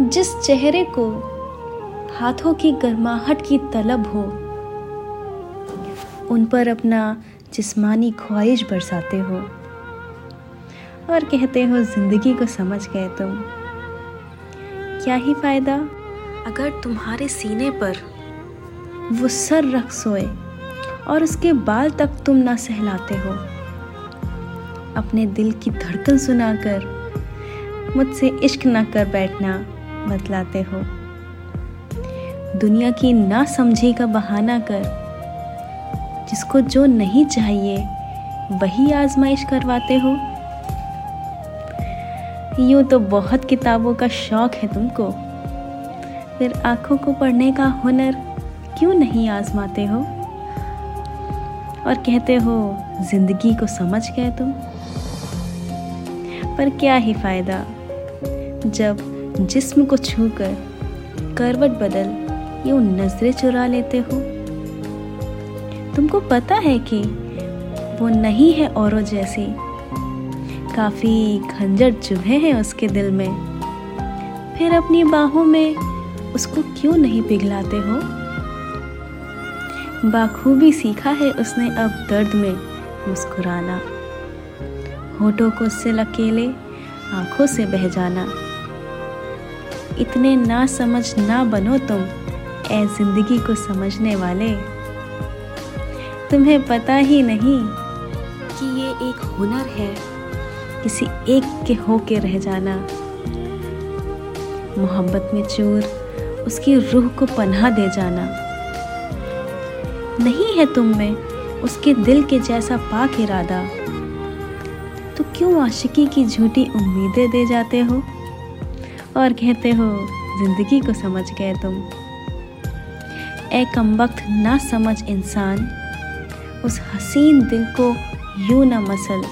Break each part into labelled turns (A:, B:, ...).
A: जिस चेहरे को हाथों की गर्माहट की तलब हो, उन पर अपना जिस्मानी ख्वाहिश बरसाते हो और कहते हो, ज़िंदगी को समझ गए तुम। क्या ही फ़ायदा? अगर तुम्हारे सीने पर वो सर रख सोए और उसके बाल तक तुम ना सहलाते हो, अपने दिल की धड़कन सुनाकर मुझसे इश्क ना कर बैठना बतलाते हो। दुनिया की ना समझी का बहाना कर, जिसको जो नहीं चाहिए, वही आजमाइश करवाते हो। यूँ तो बहुत किताबों का शौक है तुमको। फिर आँखों को पढ़ने का हुनर क्यों नहीं आजमाते हो? और कहते हो, ज़िंदगी को समझ गए तुम। पर क्या ही फ़ायदा, जब जिस्म को छूकर करवट बदल यूँ नज़रें चुरा लेते हो। तुमको पता है कि वो नहीं है औरों जैसी। काफ़ी खंजर चुभे हैं उसके दिल में। फिर अपनी बाहों में उसको क्यों नहीं पिघलाते हो? बाखूबी सीखा है उसने अब दर्द में मुस्कुराना। होठों को सिल अकेले, आँखों से बह जाना। इतने ना समझ ना बनो तुम ए ज़िंदगी को समझने वाले। तुम्हें पता ही नहीं कि ये एक हुनर है, किसी एक के हो के रह जाना। मोहब्बत में चूर, उसकी रूह को पन्हा दे जाना। नहीं है तुम में उसके दिल के जैसा पाक इरादा। तो क्यों आशिकी की झूठी उम्मीदें दे जाते हो? और कहते हो, ज़िंदगी को समझ गए तुम। ए कम वक्त ना समझ इंसान, उस हसीन दिल को यूँ ना मसल।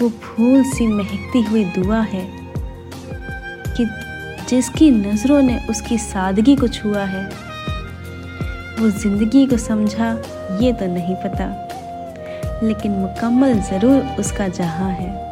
A: वो फूल सी महकती हुई दुआ है कि जिसकी नज़रों ने उसकी सादगी को छुआ है। वो ज़िंदगी को समझा, ये तो नहीं पता, लेकिन मुकम्मल ज़रूर उसका जहाँ है।